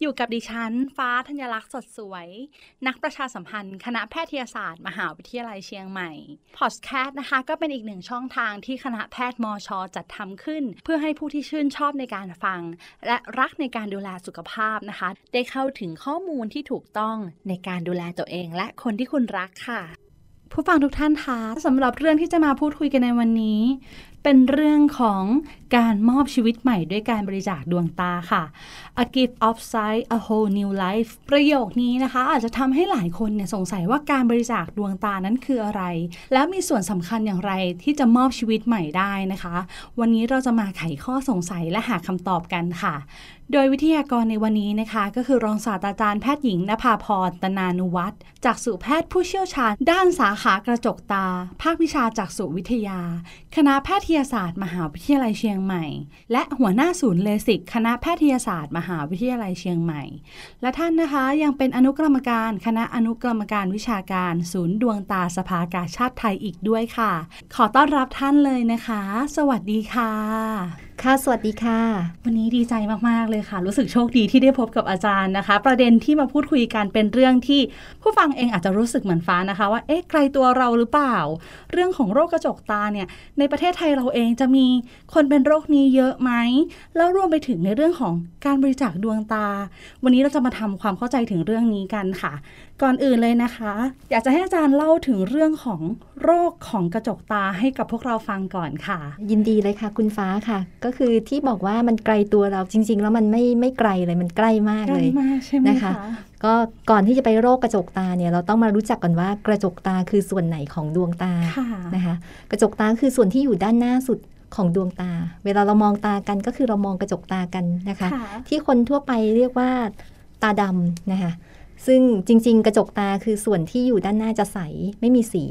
อยู่กับดิฉัน ฟ้าธัญลักษณ์สดสวย นักประชาสัมพันธ์ คณะแพทยศาสตร์ มหาวิทยาลัยเชียงใหม่ พอดแคสต์นะคะ ก็เป็นอีกหนึ่งช่องทางที่คณะแพทย์มอชอจัดทำขึ้น เพื่อให้ผู้ที่ชื่นชอบในการฟัง และรักในการดูแลสุขภาพนะคะ ได้เข้าถึงข้อมูลที่ถูกต้องในการดูแลตัวเอง และคนที่คุณรักค่ะผู้ฟังทุกท่านคะสำหรับเรื่องที่จะมาพูดคุยกันในวันนี้เป็นเรื่องของการมอบชีวิตใหม่ด้วยการบริจาคดวงตาค่ะ A gift of sight a whole new life ประโยคนี้นะคะ อาจจะทำให้หลายคนเนี่ยสงสัยว่าการบริจาคดวงตานั้นคืออะไร แล้วมีส่วนสำคัญอย่างไรที่จะมอบชีวิตใหม่ได้นะคะ วันนี้เราจะมาไขข้อสงสัยและหาคำตอบกันค่ะ โดยวิทยากรในวันนี้นะคะ ก็คือรองศาสตราจารย์แพทย์หญิงนภาพรตนานุวัฒน์จากสู่แพทย์ผู้เชี่ยวชาญ ด้านสาขากระจกตา ภาควิชาจากสุวิทยา คณะแพทยทยาศาสตร์ มหาวิทยาลัยเชียงใหม่ และหัวหน้าศูนย์เลสิกคณะแพทยศาสตร์ มหาวิทยาลัยเชียงใหม่ และท่านนะคะยังเป็นอนุกรรมการคณะอนุกรรมการวิชาการ ศูนย์ดวงตาสภากาชาติไทยอีกด้วยค่ะ ขอต้อนรับท่านเลยนะคะ สวัสดีค่ะ ค่ะ สวัสดีค่ะ วันนี้ดีใจมาก ๆ เลยค่ะ รู้สึกโชคดีที่ได้พบกับอาจารย์นะคะ ประเด็นที่มาพูดคุยกันเป็นเรื่องที่ผู้ฟังเองอาจจะรู้สึกเหมือนฟ้านะคะ ว่า เอ๊ะ ไกลตัวเราหรือเปล่า เรื่องของโรคกระจกตาเนี่ย ในประเทศไทยเราเองจะมีคนเป็นโรคนี้เยอะไหม แล้วรวมไปถึงในเรื่องของการบริจาคดวงตา วันนี้เราจะมาทำความเข้าใจถึงเรื่องนี้กันค่ะ ก่อนอื่นเลยนะคะ อยากจะให้อาจารย์เล่าถึงเรื่องของโรคของกระจกตาให้กับพวกเราฟังก่อนค่ะ ยินดีเลยค่ะ คุณฟ้าค่ะ ก็คือที่บอกว่ามันไกลตัวเราจริง ๆ แล้วมันไม่ไม่ไกลเลยมันใกล้มากใกเลล้ยมากใช่ไหมนะคะคะ ก็ก่อนที่จะไปโรคกระจกตาเนี่ยเราต้องมารู้จักก่อนว่ากระจกตาคือส่วนไหนของดวงตาค่ะนะคะ กระจกตาคือส่วนที่อยู่ด้านหน้าสุดของดวงตา เวลาเรามองตากันก็คือเรามองกระจกตากันนะคะค่ะที่คนทั่วไปเรียกว่าตาดำนะคะ ซึ่งจริง ๆ กระจกตาคือส่วนที่อยู่ด้านหน้าจะใส ไม่มีสี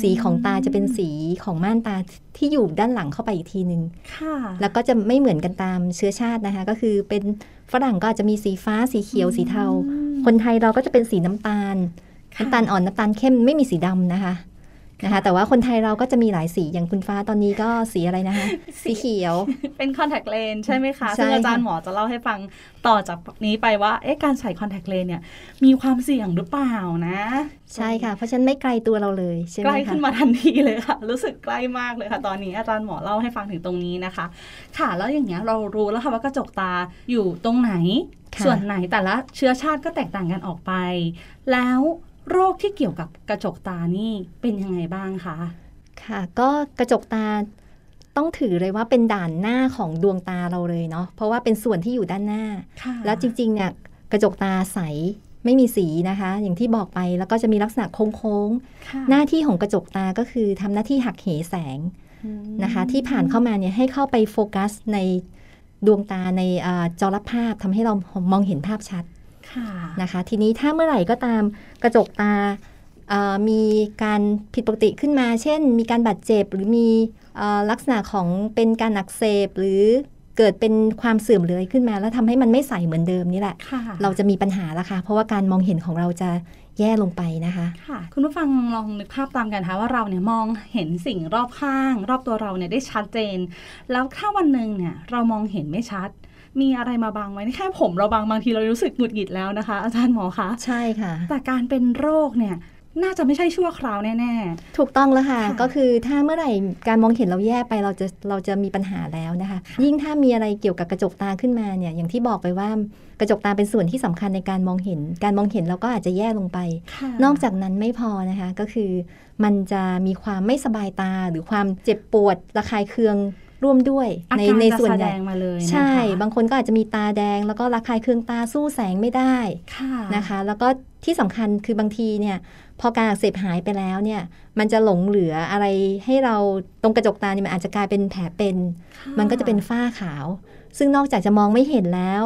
สีของตาจะเป็นสีของม่านตาที่อยู่ด้านหลังเข้าไปอีกทีหนึ่งค่ะ แล้วก็จะไม่เหมือนกันตามเชื้อชาตินะคะ ก็คือเป็นฝรั่งก็อาจจะมีสีฟ้าสีเขียวสีเทา คนไทยเราก็จะเป็นสีน้ำตาลค่ะน้ำตาลอ่อนน้ำตาลเข้มไม่มีสีดำนะคะ นะคะแต่ว่าคนไทยเราก็จะมีหลายสีอย่างคุณฟ้าตอนนี้ก็สีอะไรนะคะสีเขียวเป็นคอนแทคเลนใช่ไหมคะใช่ซึ่งอาจารย์ค่ะหมอจะเล่าให้ฟังต่อจากนี้ไปว่าเอ๊ะการใส่คอนแทคเลนเนี่ยมีความเสี่ยงหรือเปล่านะ ใช่ค่ะ เพราะฉะนั้นไม่ไกลตัวเราเลยใช่ไหมใกล้คะขึ้นมาทันทีเลยค่ะ รู้สึกใกล้มากเลยค่ะ ตอนนี้อาจารย์หมอเล่าให้ฟังถึงตรงนี้นะคะ ค่ะแล้วอย่างเงี้ยเรารู้แล้วค่ะว่ากระจกตาอยู่ตรงไหนค่ะส่วนไหนแต่ละเชื้อชาติก็แตกต่างกันออกไป แล้ว โรคที่เกี่ยวกับกระจกตานี่เป็นยังไงบ้างคะ ค่ะ ก็กระจกตาต้องถือเลยว่าเป็นด่านหน้าของดวงตาเราเลยเนาะเพราะว่าเป็นส่วนที่อยู่ด้านหน้าค่ะแล้วจริงๆเนี่ยกระจกตาใสไม่มีสีนะคะ อย่างที่บอกไปแล้วก็จะมีลักษณะโค้งค่ะๆหน้าที่ของกระจกตาก็คือทำหน้าที่หักเหแสงอืมนะคะ ที่ผ่านเข้ามาเนี่ยให้เข้าไปโฟกัสในดวงตาในอาจอรับภาพทำให้เรามองเห็นภาพชัดค่ะ นะคะ ทีนี้ถ้าเมื่อไหร่ก็ตามกระจกตาเอ่อมีการผิดปกติขึ้นมา เช่น มีการบาดเจ็บหรือมีเอ่อลักษณะของเป็นการอักเสบหรือเกิดเป็นความเสื่อมเลยขึ้นมา แล้วทำให้มันไม่ใสเหมือนเดิมนี่แหละค่ะเราจะมีปัญหาแล้วค่ะ เพราะว่าการมองเห็นของเราจะแย่ลงไปนะคะค่ะ คุณผู้ฟังลองนึกภาพตามกันนะคะว่าเราเนี่ยมองเห็นสิ่งรอบข้าง รอบตัวเราเนี่ยได้ชัดเจน แล้วถ้าวันหนึ่งเนี่ยเรามองเห็นไม่ชัด มีอะไรมาบังไว้นี่แค่ผมเราบังบางทีเรารู้สึกหงุดหงิดแล้วนะคะ อาจารย์หมอคะใช่ค่ะ แต่การเป็นโรคเนี่ยน่าจะไม่ใช่ชั่วคราวแน่ถูกต้องแล้วค่ะค่ะ ก็คือถ้าเมื่อไหร่การมองเห็นเราแย่ไปเราจะเราจะมีปัญหาแล้วนะคะ ยิ่งถ้ามีอะไรเกี่ยวกับกระจกตาขึ้นมาเนี่ย อย่างที่บอกไปว่ากระจกตาเป็นส่วนที่สำคัญในการมองเห็น การมองเห็นเราก็อาจจะแย่ลงไปๆค่ะนอกจากนั้นไม่พอนะคะก็คือ มันจะมีความไม่สบายตาหรือความเจ็บปวดระคายเคือง รร่วมด้วยอาในการในจะส่วนแสใหดญ่งมาเลยนะคะใช่ บางคนก็อาจจะมีตาแดง แล้วก็ระคายเคืองตาสู้แสงไม่ได้ค่ะนะคะ แล้วก็ที่สำคัญคือบางทีเนี่ยพอการอักเสบหายไปแล้วเนี่ย มันจะหลงเหลืออะไรให้เราตรงกระจกตาเนี่ยมันอาจจะกลายเป็นแผลเป็นค่มันก็จะเป็นฝ้าขาว ซึ่งนอกจากจะมองไม่เห็นแล้ว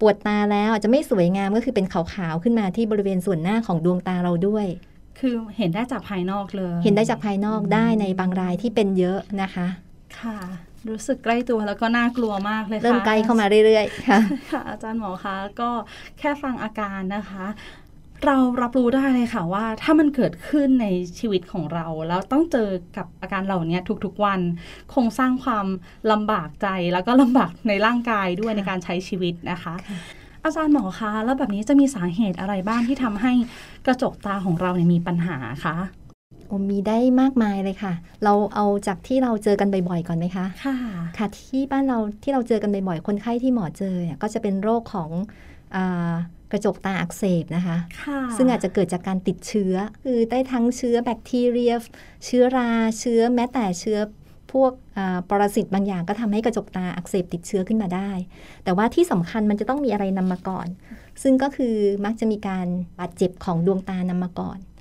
ปวดตาแล้วอาจจะไม่สวยงามก็คือเป็นขาวๆขึ้นมาที่บริเวณส่วนหน้าของดวงตาเราด้วยคือเห็นได้จากภายนอกเลย เห็นได้จากภายนอกได้ในบางรายที่เป็นเยอะนะคะ ค่ะ รู้สึกใกล้ตัวแล้วก็น่ากลัวมากเลยค่ะเริ่มใกล้เข้ามาเรื่อยๆค่ะค่ะ อาจารย์หมอคะก็แค่ฟังอาการนะคะ เรารับรู้ได้เลยค่ะว่า ถ้ามันเกิดขึ้นในชีวิตของเรา แล้วต้องเจอกับอาการเหล่านี้ทุกๆวัน คงสร้างความลำบากใจแล้วก็ลำบากในร่างกายด้วยค่ะในการใช้ชีวิตนะคะค่ะอาจารย์หมอคะแล้วแบบนี้จะมีสาเหตุอะไรบ้างที่ทำให้กระจกตาของเราเนี่ยมีปัญหาคะโอ้ มีได้มากมายเลยค่ะ เราเอาจากที่เราเจอกันบ่อยๆก่อนไหมคะ ค่ะ ค่ะที่บ้านเราที่เราเจอกันบ่อยๆคนไข้ที่หมอเจอเนี่ยก็จะเป็นโรคของอากระจกตาอักเสบนะคะค่ะซึ่งอาจจะเกิดจากการติดเชื้อ คือได้ทั้งเชื้อแบคทีเรีย เชื้อรา เชื้อแม้แต่เชื้อพวกอ่าปรสิตบางอย่างก็ทำให้กระจกตาอักเสบติดเชื้อขึ้นมาได้ แต่ว่าที่สำคัญมันจะต้องมีอะไรนำมาก่อน ซึ่งก็คือมักจะมีการบาดเจ็บของดวงตานำมาก่อนค่ะ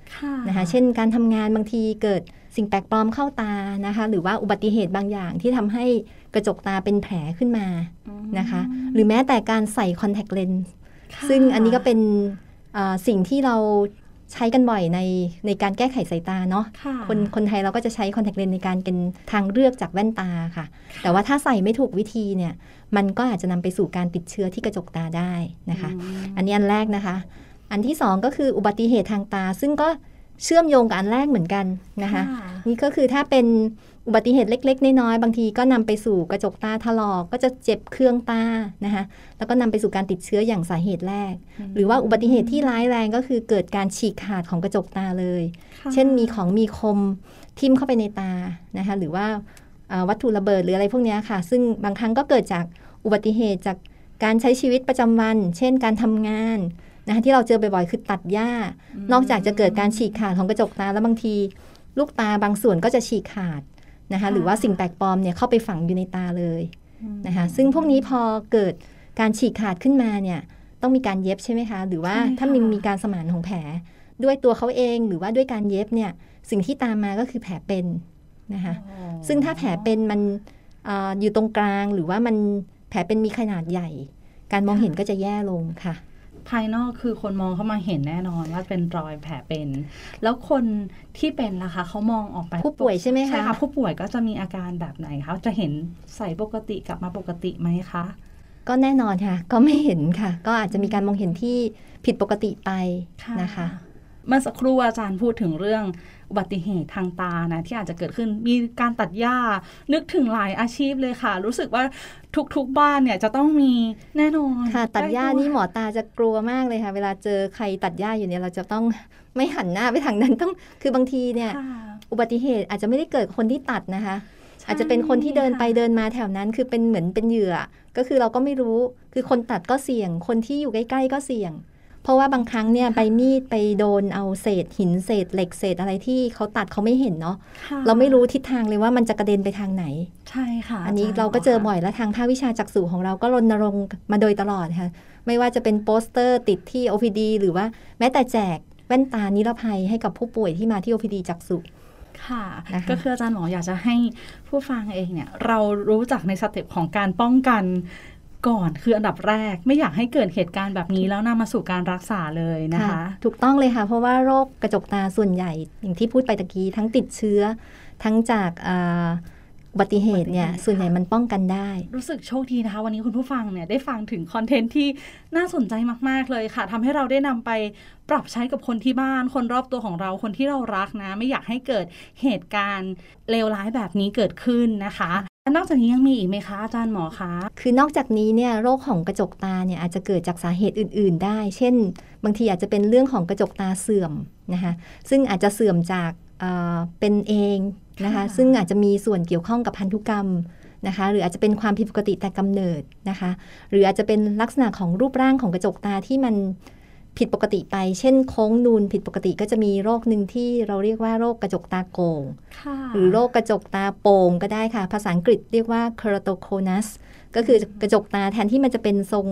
นะคะเช่นการทำงานบางทีเกิดสิ่งแปลกปลอมเข้าตานะคะ หรือว่าอุบัติเหตุบางอย่างที่ทำให้กระจกตาเป็นแผลขึ้นมาอืมนะคะ หรือแม้แต่การใส่คอนแทคเลนส์ค่ะซึ่งอันนี้ก็เป็นอ่าสิ่งที่เราใช้กันบ่อยในในการแก้ไขสายตาเนาะค่ะคนคนไทยเราก็จะใช้คอนแทคเลนส์ในการเป็นทางเลือกจากแว่นตาค่ะ แต่ว่าถ้าใส่ไม่ถูกวิธีเนี่ย มันก็อาจจะนำไปสู่การติดเชื้อที่กระจกตาได้นะคะอืมอันนี้อันแรกนะคะ อันที่สองก็คืออุบัติเหตุทางตา ซึ่งก็เชื่อมโยงกับอันแรกเหมือนกันนะคะนี่ก็คือถ้าเป็นอุบัติเหตุเล็ก ๆ น้อยๆบางทีก็นำไปสู่กระจกตาถลอกก็จะเจ็บเครื่องตานะคะแล้วก็นำไปสู่การติดเชื้ออย่างสาเหตุแรก หรือว่าอุบัติเหตุที่ร้ายแรงก็คือเกิดการฉีกขาดของกระจกตาเลยค่ะเช่นมีของมีคมทิ่มเข้าไปในตานะคะหรือว่าเอ่อวัตถุระเบิดหรืออะไรพวกเนี้ยค่ะ ซึ่งบางครั้งก็เกิดจากอุบัติเหตุจากการใช้ชีวิตประจำวัน เช่น การทำงาน นะคะที่เราเจอบ่อยๆคือตัดหญ้า นอกจากจะเกิดการฉีกขาดของกระจกตาแล้วบางที ลูกตาบางส่วนก็จะฉีกขาดนะคะค่ะหรือว่าสิ่งแปลกปลอมเนี่ยเข้าไปฝังอยู่ในตาเลยอืมนะคะซึ่งพวกนี้พอเกิดการฉีกขาดขึ้นมาเนี่ยต้องมีการเย็บใช่ไหมคะ หรือว่าใช่ค่ะถ้ามีมีการสมานของแผล ด้วยตัวเขาเองหรือว่าด้วยการเย็บเนี่ยสิ่งที่ตามมาก็คือแผลเป็นนะคะอ๋อซึ่งถ้าแผลเป็นมันเอออยู่ตรงกลางหรือว่ามันแผลเป็นมีขนาดใหญ่ การมองเห็นก็จะแย่ลงค่ะ ภายนอกคือคนมองเข้ามาเห็นแน่นอนว่าเป็นรอยแผลเป็น แล้วคนที่เป็นล่ะคะเขามองออกไปผู้ป่วยใช่ไหมคะใช่ค่ะผู้ป่วยก็จะมีอาการแบบไหนคะจะเห็นใส่ปกติกลับมาปกติไหมคะ ก็แน่นอนค่ะ ก็ไม่เห็นค่ะ ก็อาจจะมีการมองเห็นที่ผิดปกติไปนะคะเมื่อสักครู่อาจารย์พูดถึงเรื่อง อุบัติเหตุทางตานะที่อาจจะเกิดขึ้นมีการตัดหญ้า นึกถึงหลายอาชีพเลยค่ะ รู้สึกว่าทุกๆบ้านเนี่ยจะต้องมีแน่นอนค่ะ ตัดหญ้าใกล้นี่หมอตาจะกลัวมากเลยค่ะ เวลาเจอใครตัดหญ้าอยู่เนี่ยเราจะต้องไม่หันหน้าไปทางนั้นต้องคือบางทีเนี่ยค่ะอุบัติเหตุอาจจะไม่ได้เกิดคนที่ตัดนะคะใช่อาจจะเป็นคนที่เดินไปค่ะเดินมาแถวนั้น คือเป็นเหมือนเป็นเหยื่อ ก็คือเราก็ไม่รู้คือคนตัดก็เสี่ยง คนที่อยู่ใกล้ ๆ ก็เสี่ยง เพราะว่าบางครั้งเนี่ยใบมีดไปโดนเอาเศษหินเศษเหล็กเศษอะไรที่เขาตัดเขาไม่เห็นเนาะค่ะเราไม่รู้ทิศทางเลยว่ามันจะกระเด็นไปทางไหน ใช่ค่ะ อันนี้จย์เราก็เจอคะบ่อยและทางภาควิชาจักษุของเราก็รณรงค์มาโดยตลอดค่ะ ไม่ว่าจะเป็นโปสเตอร์ติดที่ OPD หรือว่าแม้แต่แจกแว่นตานิรภัยให้กับผู้ป่วยที่มาที่ OPD จักษุค่ะนะคะก็คืออาจารย์หมออยากจะให้ผู้ฟังเองเนี่ย เรารู้จักใน step ของการป้องกัน ก่อน คืออันดับแรกไม่อยากให้เกิดเหตุการณ์แบบนี้แล้วนำมาสู่การรักษาเลยนะคะ ถูกต้องเลยค่ะ เพราะว่าโรคกระจกตาส่วนใหญ่ อย่างที่พูดไปตะกี้ทั้งติดเชื้อ ทั้งจาก อ่าอุบัติเหตุเนี่ยอุบัติเหตุส่วนใหญ่มันป้องกันได้ รู้สึกโชคดีนะคะ วันนี้คุณผู้ฟังเนี่ยได้ฟังถึงคอนเทนต์ที่น่าสนใจมาก ๆ เลยค่ะทำให้เราได้นำไปปรับใช้กับคนที่บ้าน คนรอบตัวของเราคนที่เรารักนะ ไม่อยากให้เกิดเหตุการณ์เลวร้ายแบบนี้เกิดขึ้นนะคะและนอกจากนี้ยังมีอีกไหมคะอาจารย์หมอคะ คือนอกจากนี้เนี่ยโรคของกระจกตาเนี่ยอาจจะเกิดจากสาเหตุอื่น ๆ ได้ เช่น บางทีอาจจะเป็นเรื่องของกระจกตาเสื่อมนะคะซึ่งอาจจะเสื่อมจากเอ่อเป็นเอง นะคะค่ะซึ่งอาจจะมีส่วนเกี่ยวข้องกับพันธุกรรมนะคะ หรืออาจจะเป็นความผิดปกติแต่กำเนิดนะคะ หรืออาจจะเป็นลักษณะของรูปร่างของกระจกตาที่มันผิดปกติไป เช่นโค้งนูนผิดปกติก็จะมีโรคหนึ่งที่เราเรียกว่าโรคกระจกตาโกงค่ะหรือโรคกระจกตาโป่งก็ได้ค่ะ ภาษาอังกฤษเรียกว่า keratoconus ก็คือกระจกตาแทนที่มันจะเป็นทรง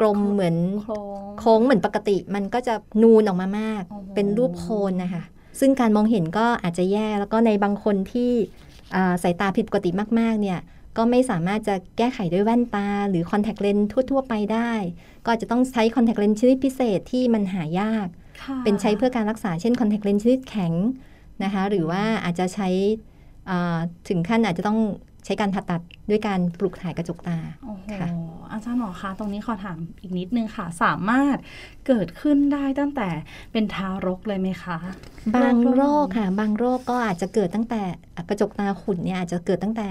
กลมเหมือนโค้งโค้งเหมือนปกติ มันก็จะนูนออกมามากโอ้โหเป็นรูปโคนนะคะ ซึ่งการมองเห็นก็อาจจะแย่ แล้วก็ในบางคนที่อ่าสายตาผิดปกติมาก ๆ เนี่ย ก็ไม่สามารถจะแก้ไขด้วยแว่นตา หรือคอนแทคเลนส์ทั่ว ๆ ไปได้ ก็อาจจะต้องใช้คอนแทคเลนส์ชนิดพิเศษที่มันหายากค่ะเป็นใช้เพื่อการรักษาเช่นคอนแทคเลนส์ชนิดแข็งนะคะ หรือว่าอาจจะใช้อ่าถึงขั้นอาจจะต้อง ใช้การผ่าตัดด้วยการปลูกถ่ายกระจกตาโอ้โหค่ะอาจารย์หมอคะตรงนี้ขอถามอีกนิดนึงค่ะ สามารถเกิดขึ้นได้ตั้งแต่เป็นทารกเลยไหมคะ บางโรโรคคค่ะ บางโรคก็อาจจะเกิดตั้งแต่กระจกตาขุ่นเนี่ยอาจจะเกิดตั้งแต่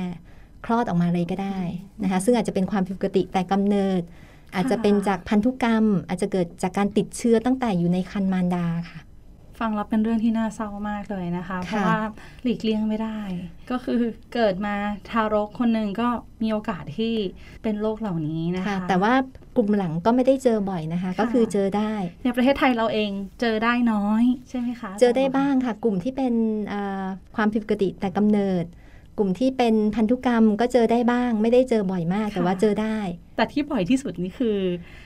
คลอดออกมาเลยก็ได้นะคะซึ่งอาจจะเป็นความผิดปกติแต่กำเนิด อาจจะเป็นจากพันธุกรรม อาจจะเกิดจากการติดเชื้อตั้งแต่อยู่ในครรภ์มารดาค่ะ ฟังแล้วเป็นเรื่องที่น่าเศร้ามากเลยนะคะ เพราะค่ะว่าหลีกเลี่ยงไม่ได้ ก็คือเกิดมาทารกคนหนึ่งก็มีโอกาสที่เป็นโรคเหล่านี้นะคะค่ะแต่ว่ากลุ่มหลังก็ไม่ได้เจอบ่อยนะคะค่ะก็คือเจอได้ ในประเทศไทยเราเองเจอได้น้อยใช่ไหมคะ เจอได้บ้างค่ะ กลุ่มที่เป็นอ่าความผิดปกติแต่กำเนิด กลุ่มที่เป็นพันธุกรรมก็เจอได้บ้าง ไม่ได้เจอบ่อยมากแต่ว่าเจอได้ แต่ที่บ่อยที่สุดนี่คือ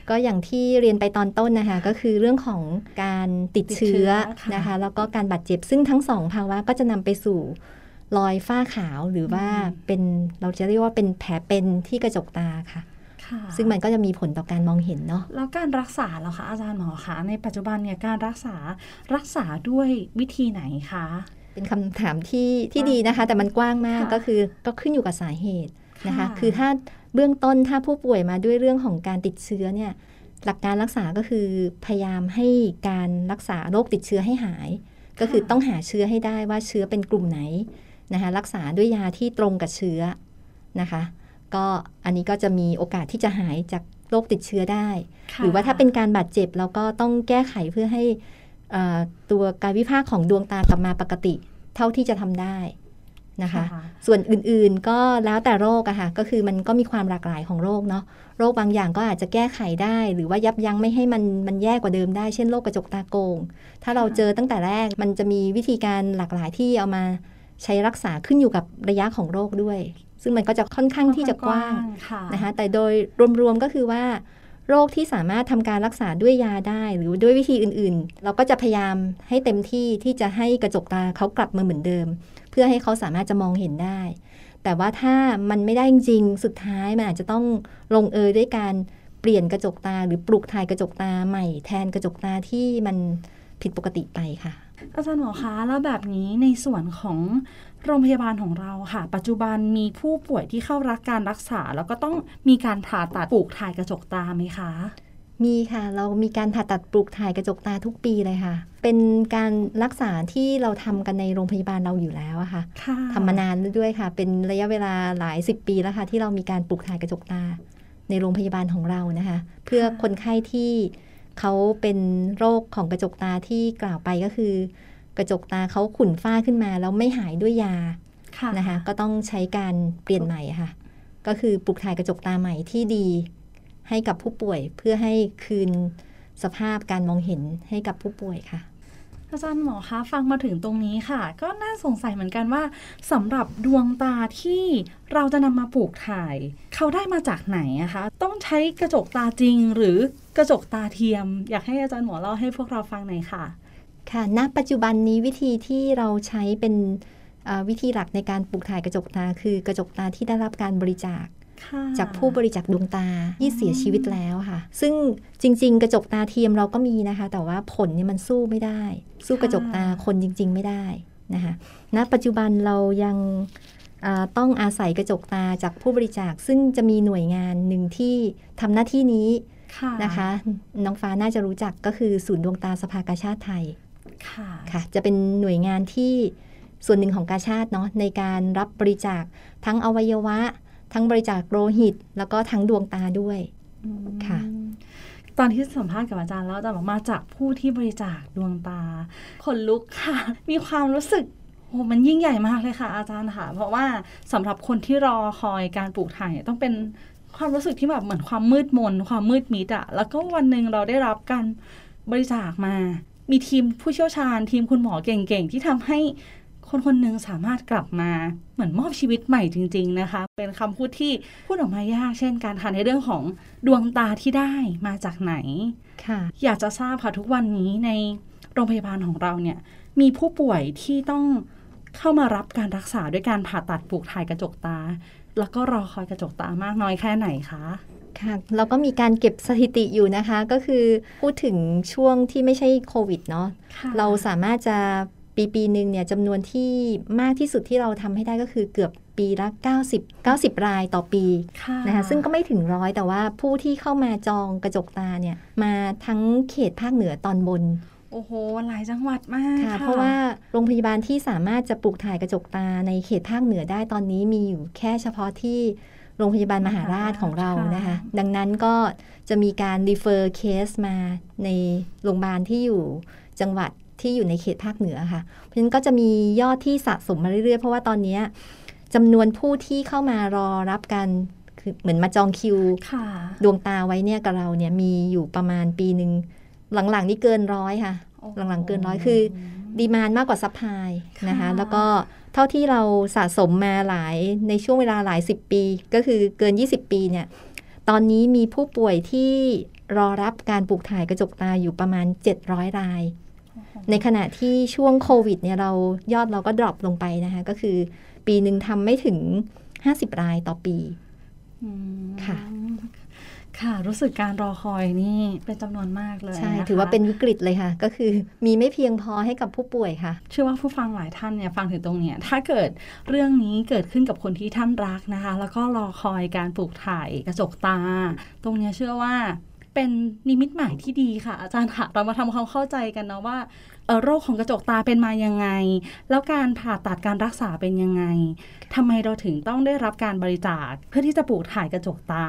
ก็อย่างที่เรียนไปตอนต้นนะคะ ก็คือเรื่องของการติดเชื้อติดเชื้อค่ะนะคะ แล้วก็การบาดเจ็บซึ่งทั้งสองภาวะก็จะนำไปสู่รอยฝ้าขาวหรือว่าเป็นเราจะเรียกว่าเป็นแผลเป็นที่กระจกตาค่ะค่ะ ซึ่งมันก็จะมีผลต่อการมองเห็นเนาะแล้วการรักษาเหรอคะอาจารย์หมอคะในปัจจุบันเนี่ยการรักษารักษาด้วยวิธีไหนคะ เป็นคำถามที่ที่ดีนะคะ แต่มันกว้างมากค่ะก็คือก็ขึ้นอยู่กับสาเหตุนะคะค่ะคือถ้าเบื้องต้นถ้าผู้ป่วยมาด้วยเรื่องของการติดเชื้อเนี่ยหลักการรักษาก็คือพยายามให้การรักษาโรคติดเชื้อให้หาย ก็คือต้องหาเชื้อให้ได้ว่าเชื้อเป็นกลุ่มไหนนะคะรักษาด้วยยาที่ตรงกับเชื้อนะคะ ก็อันนี้ก็จะมีโอกาสที่จะหายจากโรคติดเชื้อได้ค่ะหรือว่าถ้าเป็นการบาดเจ็บเราก็ต้องแก้ไขเพื่อให้เอ่อตัวการวิภาคของดวงตากลับมาปกติ เท่าที่จะทำได้นะคะ ส่วนอื่นๆก็แล้วแต่โรคอะค่ะ ก็คือมันก็มีความหลากหลายของโรคเนาะ โรคบางอย่างก็อาจจะแก้ไขได้ หรือว่ายับยั้งไม่ให้มันมันแย่กว่าเดิมได้ เช่นโรคกระจกตาโกง ถ้าเราเจอตั้งแต่แรก มันจะมีวิธีการหลากหลายที่เอามาใช้รักษาขึ้นอยู่กับระยะของโรคด้วย ซึ่งมันก็จะค่อนข้างที่จะกว้างค่ะนะคะ แต่โดยรวมๆก็คือว่า โรคที่สามารถทำการรักษาด้วยยาได้ หรือด้วยวิธีอื่นๆ เราก็จะพยายามให้เต็มที่ที่จะให้กระจกตาเขากลับมาเหมือนเดิม เพื่อให้เขาสามารถจะมองเห็นได้ แต่ว่าถ้ามันไม่ได้จริงสุดท้ายมันอาจจะต้องลงเอยด้วยการเปลี่ยนกระจกตา หรือปลูกถ่ายกระจกตาใหม่แทนกระจกตาที่มันผิดปกติไปค่ะ อาจารย์หมอคะแล้วแบบนี้ในส่วนของโรงพยาบาลของเราค่ะ ปัจจุบันมีผู้ป่วยที่เข้ารับการรักษา แล้วก็ต้องมีการผ่าตัดปลูกถ่ายกระจกตาไหมคะ มีค่ะ เรามีการผ่าตัดปลูกถ่ายกระจกตาทุกปีเลยค่ะ เป็นการรักษาที่เราทำกันในโรงพยาบาลเราอยู่แล้วอะค่ะค่ะทำมานานแล้วด้วยค่ะ เป็นระยะเวลาหลายสิบปีแล้วค่ะ ที่เรามีการปลูกถ่ายกระจกตา ในโรงพยาบาลของเรานะคะ เพื่อคนไข้ที่ เขาเป็นโรคของกระจกตาที่กล่าวไปก็คือ กระจกตาเขาขุ่นฝ้าขึ้นมาแล้วไม่หายด้วยยาค่ะนะคะ ก็ต้องใช้การเปลี่ยนใหม่ค่ะ ก็คือปลูกถ่ายกระจกตาใหม่ที่ดี ให้กับผู้ป่วยเพื่อให้คืนสภาพการมองเห็นให้กับผู้ป่วยค่ะ อาจารย์หมอคะฟังมาถึงตรงนี้ค่ะ ก็น่าสงสัยเหมือนกันว่าสำหรับดวงตาที่เราจะนำมาปลูกถ่าย เขาได้มาจากไหนอะคะ ต้องใช้กระจกตาจริง หรือกระจกตาเทียม อยากให้อาจารย์หมอเล่าให้พวกเราฟังหน่อยค่ะ ค่ะณปัจจุบันนี้วิธีที่เราใช้เป็นวิธีหลักในการปลูกถ่ายกระจกตาคือกระจกตาที่ได้รับการบริจาค จากผู้บริจาคดวงตาที่เสียชีวิตแล้วค่ะ ซึ่งจริง ๆ กระจกตาเทียมเราก็มีนะคะ แต่ว่าผลเนี่ยมันสู้ไม่ได้ สู้กระจกตาคนจริง ๆ ไม่ได้นะคะณปัจจุบันเรายังอ่าต้องอาศัยกระจกตาจากผู้บริจาค ซึ่งจะมีหน่วยงานหนึ่งที่ทำหน้าที่นี้ค่ะนะคะ น้องฟ้าน่าจะรู้จักก็คือศูนย์ดวงตาสภากาชาติไทยค่ะค่ะ จะเป็นหน่วยงานที่ส่วนหนึ่งของกาชาติเนาะในการรับบริจาคทั้งอวัยวะ ทั้งบริจาคโลหิต แล้วก็ทั้งดวงตาด้วยอืมค่ะตอนที่สัมภาษณ์กับอาจารย์แล้วอาจารย์บอกมาจากผู้ที่บริจาคดวงตาขนลุกค่ะ มีความรู้สึกโหมันยิ่งใหญ่มากเลยค่ะ อาจารย์ค่ะ เพราะว่าสำหรับคนที่รอคอยการปลูกถ่ายเนี่ยต้องเป็นความรู้สึกที่แบบเหมือนความมืดมน ความมืดมิดอะแล้วก็วันหนึ่งเราได้รับการบริจาคมา มีทีมผู้เชี่ยวชาญ ทีมคุณหมอเก่งๆ ที่ทำให้ คนคนหนึ่งสามารถกลับมาเหมือนมอบชีวิตใหม่จริง ๆนะคะ เป็นคำพูดที่พูดออกมายาก เช่นการค่ะในเรื่องของดวงตาที่ได้มาจากไหนค่ะอยากจะทราบค่ะทุกวันนี้ในโรงพยาบาลของเราเนี่ยมีผู้ป่วยที่ต้องเข้ามารับการรักษาด้วยการผ่าตัดปลูกถ่ายกระจกตา แล้วก็รอคอยกระจกตามากน้อยแค่ไหนคะค่ะเราก็มีการเก็บสถิติอยู่นะคะ ก็คือพูดถึงช่วงที่ไม่ใช่โควิดเนาะค่ะเราสามารถจะ ปีปีหนึ่งเนี่ยจำนวนที่มากที่สุดที่เราทำให้ได้ก็คือเกือบปีละ 90 90 รายต่อปีค่ะนะคะซึ่งก็ไม่ถึงร้อยแต่ว่าผู้ที่เข้ามาจองกระจกตาเนี่ยมาทั้งเขตภาคเหนือตอนบนโอ้โห หลายจังหวัดมากค่ะค่ะ เพราะว่าโรงพยาบาลที่สามารถจะปลูกถ่ายกระจกตาในเขตภาคเหนือได้ตอนนี้มีอยู่แค่เฉพาะที่โรงพยาบาลมหาราชของเรานะคะ ดังนั้นก็จะมีการ refer case มาในโรงพยาบาลที่อยู่จังหวัด ที่อยู่ในเขตภาคเหนือค่ะ เพราะฉะนั้นก็จะมียอดที่สะสมมาเรื่อยๆ เพราะว่าตอนเนี้ยจำนวนผู้ที่เข้ามารอรับการคือเหมือนมาจองคิวค่ะดวงตาไว้เนี่ยกับเราเนี่ยมีอยู่ประมาณปีหนึ่งหลังๆ นี่เกินร้อยค่ะ หลังๆเกินร้อยคือ demand มากกว่า supplyนะคะค่ะแล้วก็เท่าที่เราสะสมมาหลายในช่วงเวลาหลายสิบปี ก็คือเกิน 20 ปีเนี่ย ตอนนี้มีผู้ป่วยที่รอรับการปลูกถ่ายกระจกตาอยู่ประมาณ 700 ราย ในขณะที่ช่วงโควิดเนี่ยเรายอดเราก็ดรอปลงไปนะคะก็คือปีหนึ่งทำไม่ถึง 50 รายต่อปีอืมค่ะค่ะ รู้สึกการรอคอยนี่เป็นจำนวนมากเลยใช่นะคะถือว่าเป็นวิกฤตเลยค่ะ ก็คือมีไม่เพียงพอให้กับผู้ป่วยค่ะ เชื่อว่าผู้ฟังหลายท่านเนี่ยฟังถึงตรงเนี้ยถ้าเกิดเรื่องนี้เกิดขึ้นกับคนที่ท่านรักนะคะ แล้วก็รอคอยการปลูกถ่ายกระจกตา ตรงเนี้ยเชื่อว่า เป็นนิมิตหมายที่ดีค่ะ อาจารย์ค่ะ เรามาทำความเข้าใจกันนะว่าเอ่อโรคของกระจกตาเป็นมายังไง แล้วการผ่าตัดการรักษาเป็นยังไงทำไมเราถึงต้องได้รับการบริจาคเพื่อที่จะปลูกถ่ายกระจกตา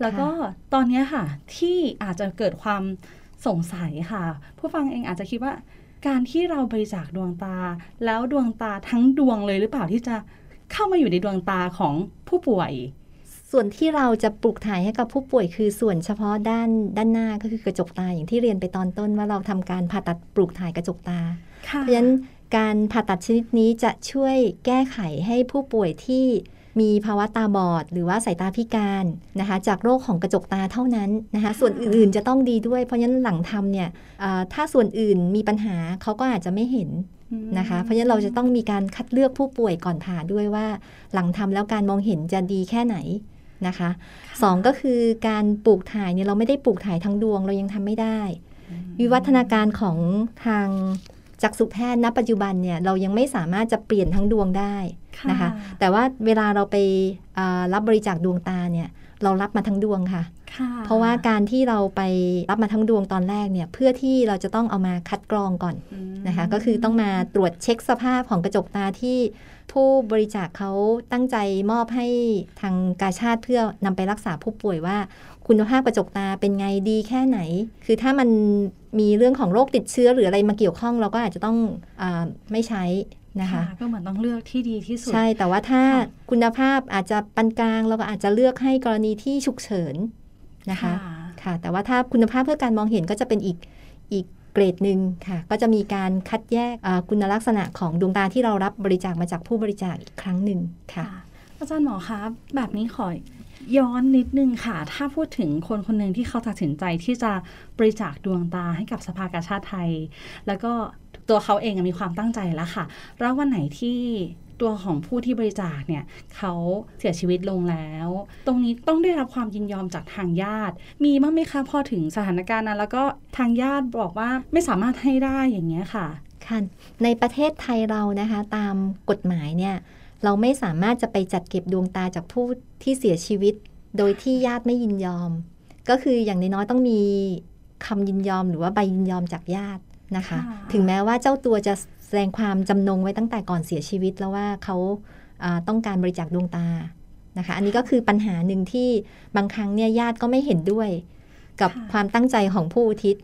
แล้วก็ตอนเนี้ยค่ะ ที่อาจจะเกิดความสงสัยค่ะ ผู้ฟังเองอาจจะคิดว่า การที่เราบริจาคดวงตา แล้วดวงตาทั้งดวงเลยหรือเปล่าที่จะเข้ามาอยู่ในดวงตาของผู้ป่วย ส่วนที่เราจะปลูกถ่ายให้กับผู้ป่วยคือส่วนเฉพาะด้านด้านหน้าก็คือกระจกตาอย่างที่เรียนไปตอนต้นว่าเราทำการผ่าตัดปลูกถ่ายกระจกตาค่ะเพราะฉะนั้นการผ่าตัดชนิดนี้จะช่วยแก้ไขให้ผู้ป่วยที่มีภาวะตาบอด หรือว่าสายตาพิการนะคะจากโรคของกระจกตาเท่านั้นนะคะส่วนอื่นๆจะต้องดีด้วย เพราะฉะนั้นหลังทำเนี่ยเอ่อถ้าส่วนอื่นมีปัญหาเขาก็อาจจะไม่เห็นนะคะเพราะฉะนั้นเราจะต้องมีการคัดเลือกผู้ป่วยก่อนผ่าด้วยว่า หลังทำแล้วการมองเห็นจะดีแค่ไหน นะคะสองก็คือการปลูกถ่ายเนี่ยเราไม่ได้ปลูกถ่ายทั้งดวงเรายังทำไม่ได้ วิวัฒนาการของทางจักษุแพทย์ณปัจจุบันเนี่ยเรายังไม่สามารถจะเปลี่ยนทั้งดวงได้นะคะ แต่ว่าเวลาเราไปอ่ารับบริจาคดวงตาเนี่ยเรารับมาทั้งดวงค่ะค่ะ เพราะว่าการที่เราไปรับมาทั้งดวงตอนแรกเนี่ยเพื่อที่เราจะต้องเอามาคัดกรองก่อนอืมนะคะ ก็คือต้องมาตรวจเช็คสภาพของกระจกตาที่ ผู้บริจาคเขาตั้งใจมอบให้ทางกาชาติเพื่อนำไปรักษาผู้ป่วยว่า คุณภาพกระจกตาเป็นไงดีแค่ไหน คือถ้ามันมีเรื่องของโรคติดเชื้อหรืออะไรมาเกี่ยวข้องเราก็อาจจะต้องอาไม่ใช้นะคะก็เหมือนต้องเลือกที่ดีที่สุด ใช่ แต่ว่าถ้าค่ะคุณภาพอาจจะปานกลางเราก็อาจจะเลือกให้กรณีที่ฉุกเฉินนะคะ ค่ะ แต่ว่าถ้าคุณภาพเพื่อการมองเห็นก็จะเป็นอีกอีก เกรดหนึ่งค่ะ ก็จะมีการคัดแยกคุณลักษณะของดวงตาที่เรารับบริจาคมาจากผู้บริจาคอีกครั้งหนึ่งค่ะค่ะ อาจารย์หมอคะแบบนี้ขอย้อนนิดนึงค่ะ ถ้าพูดถึงคนคนหนึ่งที่เขาตัดสินใจที่จะบริจาคดวงตาให้กับสภากาชาติไทย แล้วก็ตัวเขาเองมีความตั้งใจแล้วค่ะ แล้ววันไหนที่ ตัวของผู้ที่บริจาคเนี่ยเขาเสียชีวิตลงแล้ว ตรงนี้ต้องได้รับความยินยอมจากทางญาติ มีบ้างไหมคะพอถึงสถานการณ์นั้นแล้วก็ทางญาติบอกว่าไม่สามารถให้ได้อย่างเงี้ยค่ะค่ะในประเทศไทยเรานะคะตามกฎหมายเนี่ยเราไม่สามารถจะไปจัดเก็บดวงตาจากผู้ที่เสียชีวิต โดยที่ญาติไม่ยินยอม ก็คืออย่างน้อยๆต้องมีคำยินยอมหรือว่าใบยินยอมจากญาติ นะคะค่ะถึงแม้ว่าเจ้าตัวจะแสดงความจำนงไว้ตั้งแต่ก่อนเสียชีวิตแล้วว่าเขาอ่าต้องการบริจาคดวงตานะคะ อันนี้ก็คือปัญหาหนึ่งที่บางครั้งเนี่ยญาติก็ไม่เห็นด้วย กับค่ะความตั้งใจของผู้อุทิศ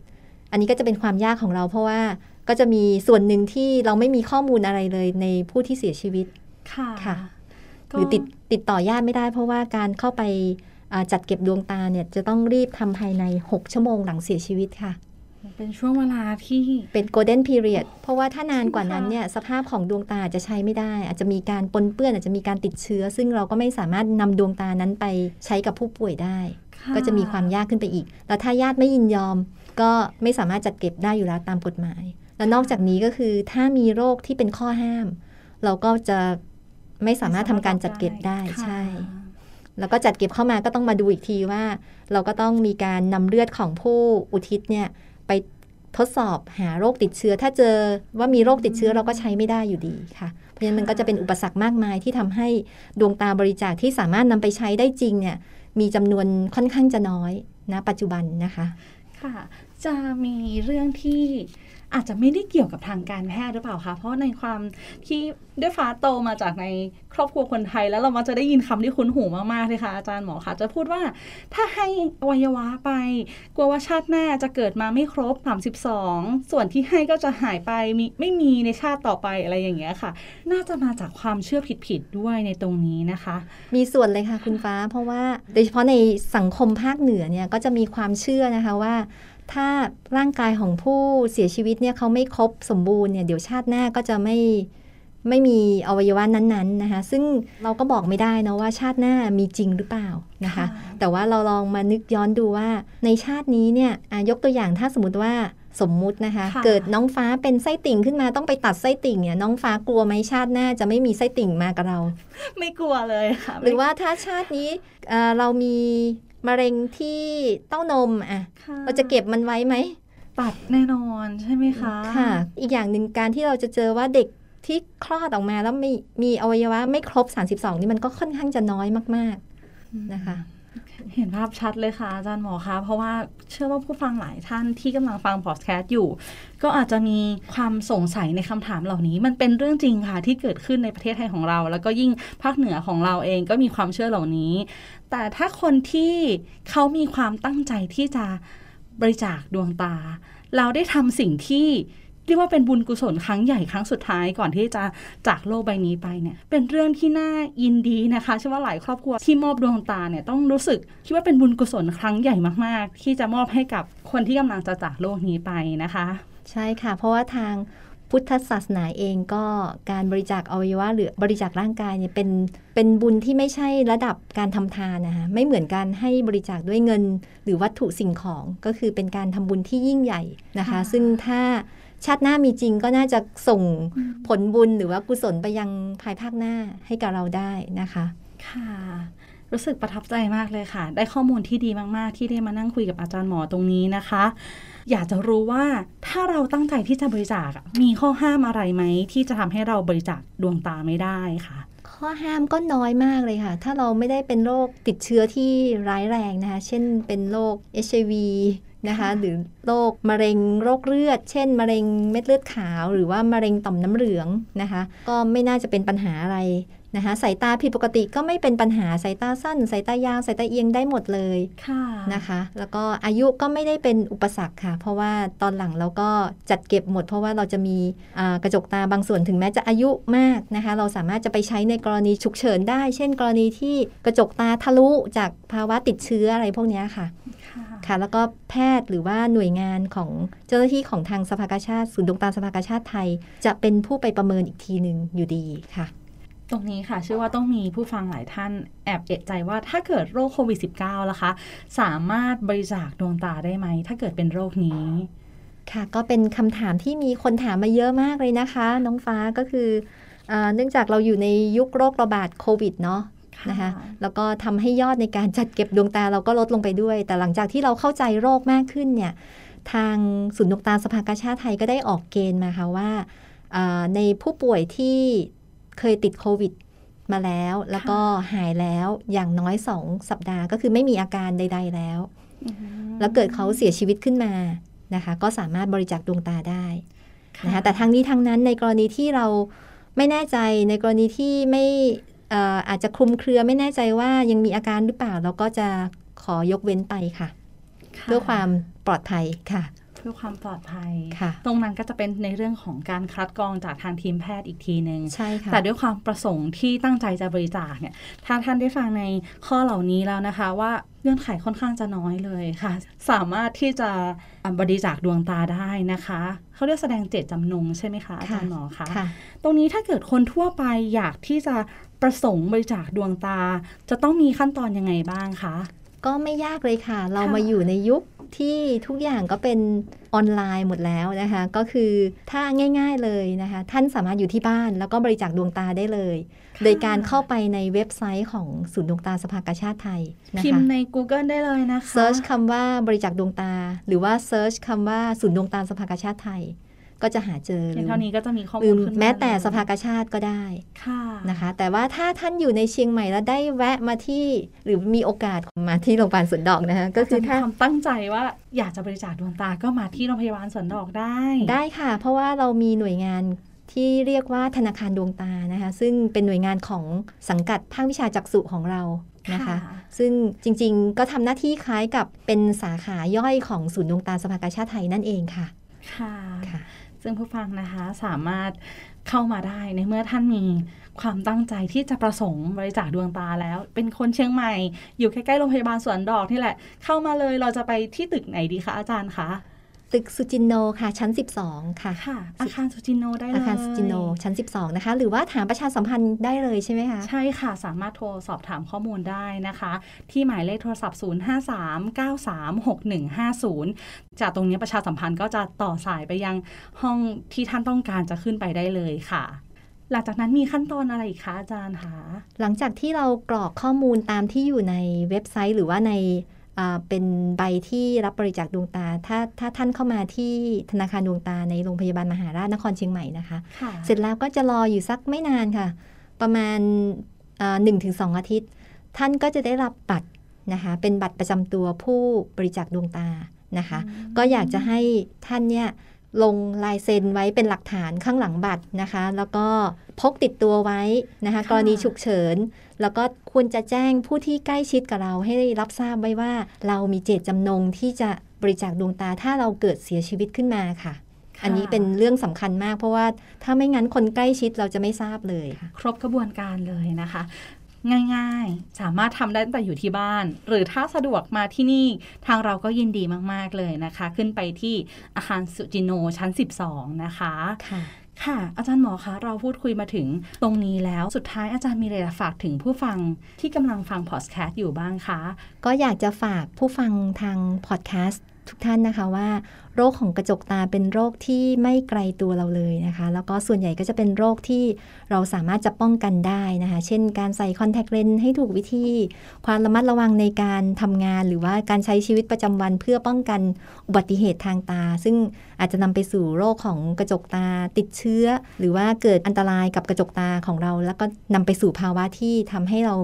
อันนี้ก็จะเป็นความยากของเราเพราะว่าก็จะมีส่วนหนึ่งที่เราไม่มีข้อมูลอะไรเลยในผู้ที่เสียชีวิต ค่ะค่ะก็หรือติดติดต่อญาติไม่ได้เพราะว่าการเข้าไปอ่าจัดเก็บดวงตาเนี่ยจะต้องรีบทำภายใน 6 ชั่วโมงหลังเสียชีวิตค่ะ เป็นช่วงเวลาที่เป็นโกลเด้นพีเรียดเพราะว่าถ้านานกว่านั้นเนี่ยสภาพของดวงตาจะใช้ไม่ได้ อาจจะมีการปนเปื้อนอาจจะมีการติดเชื้อ ซึ่งเราก็ไม่สามารถนำดวงตานั้นไปใช้กับผู้ป่วยได้ ก็จะมีความยากขึ้นไปอีก แล้วถ้าญาติไม่ยินยอม ก็ไม่สามารถจัดเก็บได้อยู่แล้วตามกฎหมาย และนอกจากนี้ก็คือถ้ามีโรคที่เป็นข้อห้าม เราก็จะไม่สามารถทำการจัดเก็บได้ค่ะใช่แล้วก็จัดเก็บเข้ามาก็ต้องมาดูอีกทีว่า เราก็ต้องมีการนำเลือดของผู้อุทิศเนี่ย ไปทดสอบหาโรคติดเชื้อ ถ้าเจอว่ามีโรคติดเชื้อเราก็ใช้ไม่ได้อยู่ดีค่ะ เพราะฉะนั้นมันก็จะเป็นอุปสรรคมากมายที่ทำให้ดวงตาบริจาคที่สามารถนำไปใช้ได้จริงเนี่ยมีจำนวนค่อนข้างจะน้อยนะปัจจุบันนะคะ ค่ะ จะมีเรื่องที่ อาจจะไม่ได้เกี่ยวกับทางการแพทย์หรือเปล่าคะเพราะในความที่ด้วยฟ้าโตมาจากในครอบครัวคนไทย แล้วเรามักจะได้ยินคำที่คุ้นหูมากๆเลยค่ะอาจารย์หมอคะจะพูดว่าถ้าให้อวัยวะไป กลัวว่าชาติหน้าจะเกิดมาไม่ครบ 32 ส่วนที่ให้ก็จะหายไปมีไม่มีในชาติต่อไปอะไรอย่างเงี้ยค่ะ น่าจะมาจากความเชื่อผิดๆด้วยในตรงนี้นะคะ มีส่วนเลยค่ะคุณฟ้า เพราะว่าโดยเฉพาะในสังคมภาคเหนือเนี่ยก็จะมีความเชื่อนะคะว่า ถ้าร่างกายของผู้เสียชีวิตเนี่ยเขาไม่ครบสมบูรณ์เนี่ยเดี๋ยวชาติหน้าก็จะไม่ไม่มีอวัยวะนั้นๆนะคะ ซึ่งเราก็บอกไม่ได้นะว่าชาติหน้ามีจริงหรือเปล่านะคะค่ะแต่ว่าเราลองมานึกย้อนดูว่าในชาตินี้เนี่ยอะยกตัวอย่างถ้าสมมติว่าสมมุตินะคะค่ะเกิดน้องฟ้าเป็นไส้ติ่งขึ้นมาต้องไปตัดไส้ติ่งเนี่ยน้องฟ้ากลัวไหมชาติหน้าจะไม่มีไส้ติ่งมากับเรา ไม่กลัวเลยค่ะ หรือว่าถ้าชาตินี้เอ่อเรามี มะเร็งที่เต้านมอะค่ะเราจะเก็บมันไว้ไหมตัดแน่นอนใช่ไหมคะค่ะ อีกอย่างหนึ่งการที่เราจะเจอว่าเด็กที่คลอดออกมาแล้วมีมีอวัยวะไม่ครบ 32 นี่มันก็ค่อนข้างจะน้อยมาก ๆนะคะ เห็นภาพชัดเลยค่ะอาจารย์หมอคะเพราะว่าเชื่อว่าผู้ฟังหลายท่านที่กำลังฟังพอดแคสต์อยู่ ก็อาจจะมีความสงสัยในคำถามเหล่านี้ มันเป็นเรื่องจริงค่ะที่เกิดขึ้นในประเทศไทยของเรา แล้วก็ยิ่งภาคเหนือของเราเองก็มีความเชื่อเหล่านี้ แต่ถ้าคนที่เขามีความตั้งใจที่จะบริจาคดวงตา เราได้ทำสิ่งที่ เรียกว่าเป็นบุญกุศลครั้งใหญ่ครั้งสุดท้ายก่อนที่จะจากโลกใบนี้ไปเนี่ยเป็นเรื่องที่น่ายินดีนะคะเชื่อว่าหลายครอบครัวที่มอบดวงตาเนี่ยต้องรู้สึกคิดว่าเป็นบุญกุศลครั้งใหญ่มากๆ ที่จะมอบให้กับคนที่กำลังจะจากโลกนี้ไปนะคะ ใช่ค่ะ เพราะว่าทางพุทธศาสนาเองก็การบริจาคอวัยวะหรือบริจาคร่างกายเนี่ยเป็นเป็นบุญที่ไม่ใช่ระดับการทำทานนะคะไม่เหมือนการให้บริจาคด้วยเงิน หรือวัตถุสิ่งของก็คือเป็นการทำบุญที่ยิ่งใหญ่นะคะค่ะซึ่งถ้า ชาติหน้ามีจริงก็น่าจะส่งผลบุญหรือว่ากุศลไปยังภายภาคหน้าให้กับเราได้นะคะ ค่ะ รู้สึกประทับใจมากเลยค่ะ ได้ข้อมูลที่ดีมาก ๆ ที่ได้มานั่งคุยกับอาจารย์หมอตรงนี้นะคะ อยากจะรู้ว่าถ้าเราตั้งใจที่จะบริจาคอะมีข้อห้ามอะไรไหมที่จะทำให้เราบริจาคดวงตาไม่ได้ค่ะข้อห้ามก็น้อยมากเลยค่ะ ถ้าเราไม่ได้เป็นโรคติดเชื้อที่ร้ายแรงนะคะ เช่นเป็นโรค HIV นะคะค่ะหรือโรคมะเร็งโรคเลือด เช่น มะเร็งเม็ดเลือดขาว หรือว่ามะเร็งต่อมน้ำเหลืองนะคะ ก็ไม่น่าจะเป็นปัญหาอะไรนะคะสายตาผิดปกติก็ไม่เป็นปัญหาสายตาสั้นสายตายาวสายตาเอียงได้หมดเลยค่ะนะคะ แล้วก็อายุก็ไม่ได้เป็นอุปสรรคค่ะ เพราะว่าตอนหลังเราก็จัดเก็บหมด เพราะว่าเราจะมีอ่ากระจกตาบางส่วนถึงแม้จะอายุมากนะคะ เราสามารถจะไปใช้ในกรณีฉุกเฉินได้ เช่น กรณีที่กระจกตาทะลุจากภาวะติดเชื้ออะไรพวกเนี้ยค่ะ ค่ะค่ะ แล้วก็แพทย์หรือว่าหน่วยงานของเจ้าหน้าที่ของทางสภากาชาติศูนย์ดวงตาสภากาชาติไทย จะเป็นผู้ไปประเมินอีกทีหนึ่งอยู่ดีค่ะ ตรงนี้ค่ะเชื่อว่าต้องมีผู้ฟังหลายท่านแอบเอะใจว่าถ้าเกิดโรคโควิด -19 ล่ะคะ สามารถบริจาคดวงตาได้ไหม ถ้าเกิดเป็นโรคนี้ค่ะ ก็เป็นคำถามที่มีคนถามมาเยอะมากเลยนะคะ น้องฟ้าก็คืออาเนื่องจากเราอยู่ในยุคโรคระบาดโควิดเนาะ นะคะแล้วก็ทำให้ยอดในการจัดเก็บดวงตาเราก็ลดลงไปด้วย แต่หลังจากที่เราเข้าใจโรคมากขึ้นเนี่ยทางศูนย์ดวงตาสภากาชาติไทยก็ได้ออกเกณฑ์มาค่ะว่าอ่าในผู้ป่วยที่เคยติดโควิดมาแล้ว แล้วก็หายแล้วอย่างน้อย2สัปดาห์ก็คือไม่มีอาการใด ๆ แล้วอืมแล้วเกิดเขาเสียชีวิตขึ้นมานะคะ ก็สามารถบริจาคดวงตาได้ค่ะนะคะแต่ทั้งนี้ทั้งนั้นในกรณีที่เราไม่แน่ใจในกรณีที่ไม่เอ่ออาจจะคลุมเครือไม่แน่ใจว่ายังมีอาการหรือเปล่า เราก็จะขอยกเว้นไปค่ะะเพื่อความปลอดภัยค่ะ เพื่อความปลอดภัยค่ะตรงนั้นก็จะเป็นในเรื่องของการคัดกรองจากทางทีมแพทย์อีกทีหนึ่งใช่ค่ะแต่ด้วยความประสงค์ที่ตั้งใจจะบริจาคเนี่ยถ้าท่านได้ฟังในข้อเหล่านี้แล้วนะคะว่าเงื่อนไขค่อนข้างจะน้อยเลยค่ะ สามารถที่จะบริจาคดวงตาได้นะคะ เขาเรียกแสดงเจตจำนงใช่ไหมคะอาจารย์หมอคะค่ะตรงนี้ถ้าเกิดคนทั่วไปอยากที่จะ ประสงค์บริจาคดวงตา จะต้องมีขั้นตอนยังไงบ้างคะ ก็ไม่ยากเลยค่ะ เราค่ะมาอยู่ในยุคที่ทุกอย่างก็เป็นออนไลน์หมดแล้วนะคะ ก็คือถ้าง่ายๆเลยนะคะ ท่านสามารถอยู่ที่บ้านแล้วก็บริจาคดวงตาได้เลย โดยการเข้าไปในเว็บไซต์ของศูนย์ดวงตาสภากาชาดไทยนะคะพิมพ์ใน Google ได้เลยนะคะ search คำว่าบริจาคดวงตา หรือว่า search คำว่าศูนย์ดวงตาสภากาชาดไทย ก็จะหาเจอหเพีรืยงอเท่านี้ก็จะมีข้อมูลขึ้นมาเลยหรือแม้แต่สภากาชาดก็ได้ค่ะนะคะ แต่ว่าถ้าท่านอยู่ในเชียงใหม่แล้วได้แวะมาที่หรือมีโอกาสมาที่โรงพยาบาลสวนดอกนะคะก็ก็คืคืออถ้าความตั้งใจว่าอยากจะบริจาคดวงตาก็มาที่โรงพยาบาลสวนดอกได้ ได้ค่ะ เพราะว่าเรามีหน่วยงานที่เรียกว่าธนาคารดวงตานะคะ ซึ่งเป็นหน่วยงานของสังกัดภาควิชาจักษุของเรานะคะ ซึ่งจริงๆก็ทำหน้าที่คล้ายกับเป็นสาขาย่อยของศูนย์ดวงตาสภากาชาติไทยนั่นเองค่ะ ค่ะค่ะ ซึ่งผู้ฟังนะคะสามารถเข้ามาได้ในเมื่อท่านมีความตั้งใจที่จะประสงค์บริจาคดวงตาแล้ว เป็นคนเชียงใหม่ อยู่ใกล้ๆโรงพยาบาลสวนดอกนี่แหละ เข้ามาเลยเราจะไปที่ตึกไหนดีคะอาจารย์คะ ตึกสุจินโนค่ะ ชั้น 12 ค่ะค่ะ อาคารสุจินโนได้เลยอาคารสุจินโนชั้น 12 นะคะ หรือว่าถามประชาสัมพันธ์ได้เลยใช่ไหมคะ ใช่ค่ะ สามารถโทรสอบถามข้อมูลได้นะคะ ที่หมายเลขโทรศัพท์ 0539361150 จากตรงนี้ประชาสัมพันธ์ก็จะต่อสายไปยังห้องที่ท่านต้องการจะขึ้นไปได้เลยค่ะหลังจากนั้นมีขั้นตอนอะไรอีกคะอาจารย์คะหลังจากที่เรากรอกข้อมูลตามที่อยู่ในเว็บไซต์ หรือว่าในอ่า เป็นใบที่รับบริจาคดวงตา ถ้าถ้าท่านเข้ามาที่ธนาคารดวงตาในโรงพยาบาลมหาราชนครเชียงใหม่นะคะค่ะเสร็จแล้วก็จะรออยู่สักไม่นานค่ะ ประมาณหนึ่งถึงสองอาทิตย์ ท่านก็จะได้รับบัตรนะคะ เป็นบัตรประจำตัวผู้บริจาคดวงตานะคะ ก็อยากจะให้ท่านเนี่ยลงลายเซ็นไว้เป็นหลักฐานข้างหลังบัตรนะคะ แล้วก็พกติดตัวไว้นะคะค่ะกรณีฉุกเฉิน แล้วก็ควรจะแจ้งผู้ที่ใกล้ชิดกับเราให้ได้รับทราบไว้ว่า เรามีเจตจำนงที่จะบริจาคดวงตาถ้าเราเกิดเสียชีวิตขึ้นมาค่ะอันนี้เป็นเรื่องสำคัญมากเพราะว่าถ้าไม่งั้นคนใกล้ชิดเราจะไม่ทราบเลยค่ะครบกระบวนการเลยนะคะ ง่ายๆ สามารถทำได้ตั้งแต่อยู่ที่บ้าน หรือถ้าสะดวกมาที่นี่ทางเราก็ยินดีมากๆเลยนะคะ ขึ้นไปที่อาคารสุจิโนชั้น 12 นะคะค่ะ ค่ะ อาจารย์หมอคะเราพูดคุยมาถึงตรงนี้แล้วสุดท้ายอาจารย์มีอะไรฝากถึงผู้ฟังที่กำลังฟังพอดแคสต์อยู่บ้างคะ ก็อยากจะฝากผู้ฟังทางพอดแคสต์ ทุกท่านนะคะว่า โรคของกระจกตาเป็นโรคที่ไม่ไกลตัวเราเลยนะคะ แล้วก็ส่วนใหญ่ก็จะเป็นโรคที่เราสามารถจะป้องกันได้นะคะ เช่น การใส่คอนแทคเลนส์ให้ถูกวิธี ความระมัดระวังในการทำงาน หรือว่าการใช้ชีวิตประจำวัน เพื่อป้องกันอุบัติเหตุทางตา ซึ่งอาจจะนำไปสู่โรคของกระจกตาติดเชื้อ หรือว่าเกิดอันตรายกับกระจกตาของเรา แล้วก็นำไปสู่ภาวะที่ทำให้เรา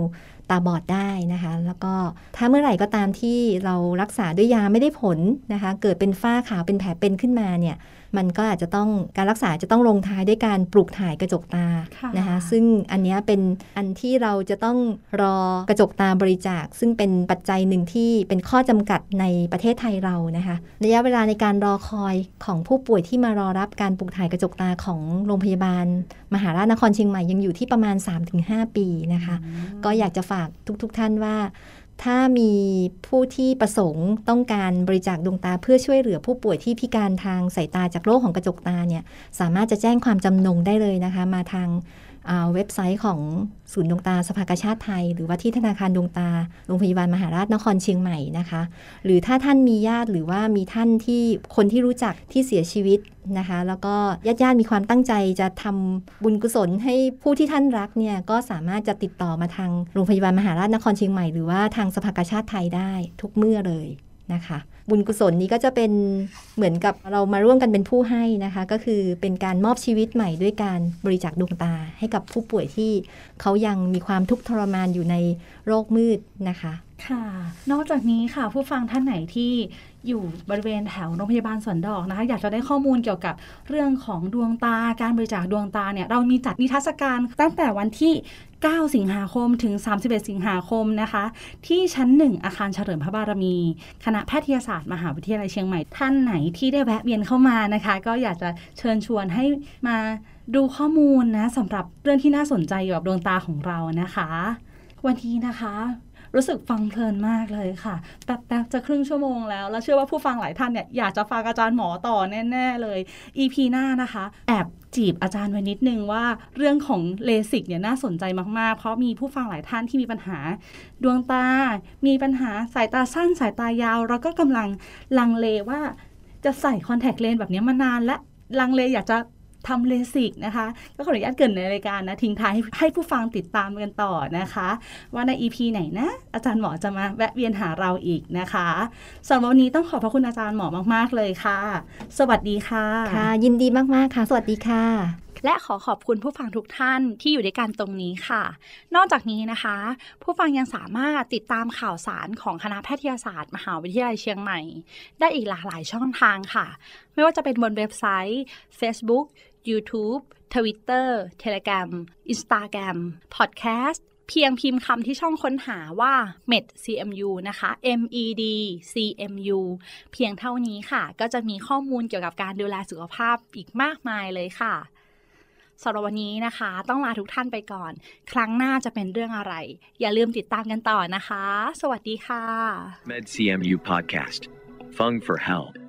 ตาบอดได้นะคะ แล้วก็ถ้าเมื่อไหร่ก็ตามที่เรารักษาด้วยยาไม่ได้ผลนะคะ เกิดเป็นฝ้าขาวเป็นแผลเป็นขึ้นมาเนี่ย มันก็อาจจะต้องการรักษาจะต้องลงท้ายด้วยการปลูกถ่ายกระจกตาค่ะนะคะซึ่งอันเนี้ยเป็นอันที่เราจะต้องรอกระจกตาบริจาค ซึ่งเป็นปัจจัยหนึ่งที่เป็นข้อจำกัดในประเทศไทยเรานะคะระยะเวลาในการรอคอยของผู้ป่วยที่มารอรับการปลูกถ่ายกระจกตาของโรงพยาบาล มหาราชนครเชียงใหม่ยังอยู่ที่ประมาณ 3-5 ปีนะคะ ก็อยากจะฝากทุกๆทท่านว่า ถ้ามีผู้ที่ประสงค์ต้องการบริจาคดวงตาเพื่อช่วยเหลือผู้ป่วยที่พิการทางสายตาจากโรคของกระจกตาเนี่ยสามารถจะแจ้งความจำนงได้เลยนะคะ มาทาง เว็บไซต์ของศูนย์ดวงตาสภากาชาติไทย หรือว่าที่ธนาคารดวงตาโรงพยาบาลมหาราชนครเชียงใหม่นะคะ หรือถ้าท่านมีญาติหรือว่ามีท่านที่คนที่รู้จักที่เสียชีวิตนะคะ แล้วก็ญาติญาติๆมีความตั้งใจจะทำบุญกุศลให้ผู้ที่ท่านรักเนี่ยก็สามารถจะติดต่อมาทางโรงพยาบาลมหาราชนครเชียงใหม่ หรือว่าทางสภากาชาติไทยได้ทุกเมื่อเลย นะคะ บุญกุศลนี้ก็จะเป็นเหมือนกับเรามาร่วมกันเป็นผู้ให้นะคะ ก็คือเป็นการมอบชีวิตใหม่ด้วยการบริจาคดวงตาให้กับผู้ป่วยที่เขายังมีความทุกข์ทรมานอยู่ในโรคมืดนะคะ ค่ะ นอกจากนี้ค่ะ ผู้ฟังท่านไหนที่อยู่บริเวณแถวโรงพยาบาลสวนดอกนะคะ อยากจะได้ข้อมูลเกี่ยวกับเรื่องของดวงตาการบริจาคดวงตาเนี่ย เรามีจัดนิทรรศการตั้งแต่วันที่ 9 สิงหาคมถึง 31 สิงหาคมนะคะ ที่ชั้น 1 อาคารเฉลิมพระบารมี คณะแพทยศาสตร์มหาวิทยาลัยเชียงใหม่ท่านไหนที่ได้แวะเวียนเข้ามานะคะ ก็อยากจะเชิญชวนให้มาดูข้อมูลนะสำหรับเรื่องที่น่าสนใจเกี่ยวกับดวงตาของเรานะคะ วันนี้นะคะ รู้สึกฟังเพลินมากเลยค่ะ แป๊บๆจะครึ่งชั่วโมงแล้ว แล้วเชื่อว่าผู้ฟังหลายท่านเนี่ยอยากจะฟังอาจารย์หมอต่อแน่ๆเลย EP หน้านะคะ แอบจีบอาจารย์ไว้นิดนึงว่าเรื่องของเลสิกเนี่ยน่าสนใจมากๆ เพราะมีผู้ฟังหลายท่านที่มีปัญหา ดวงตา มีปัญหาสายตาสั้นสายตายาว แล้วก็กำลังลังเลว่าจะใส่คอนแทคเลนส์แบบนี้มานานและลังเลอยากจะ ทำเลสิกนะคะ ก็ขออนุญาตเกรินในรายการนะ ทิ้งท้ายให้ให้ผู้ฟังติดตามกันต่อนะคะ ว่าใน EP ไหนนะ อาจารย์หมอจะมาแวะเวียนหาเราอีกนะคะสำหรับวันนี้ต้องขอบพระคุณอาจารย์หมอมาก ๆ เลยค่ะ สวัสดีค่ะค่ะ ยินดีมาก ๆ ค่ะ สวัสดีค่ะ และขอขอบคุณผู้ฟังทุกท่านที่อยู่ด้วยกันตรงนี้ค่ะ นอกจากนี้นะคะ ผู้ฟังยังสามารถติดตามข่าวสารของคณะแพทยศาสตร์ มหาวิทยาลัยเชียงใหม่ ได้อีกหลากหลายช่องทางค่ะ ไม่ว่าจะเป็นบนเว็บไซต์ Facebook YouTube Twitter Telegram Instagram Podcast เพียงพิมพ์คำที่ช่องค้นหาว่า med cmu นะคะ med cmu เพียงเท่านี้ค่ะ ก็จะมีข้อมูลเกี่ยวกับการดูแลสุขภาพอีกมากมายเลยค่ะสำหรับวันนี้นะคะ ต้องลาทุกท่านไปก่อน ครั้งหน้าจะเป็นเรื่องอะไร อย่าลืมติดตามกันต่อนะคะ สวัสดีค่ะ MedCMU Podcast. Fung for Health.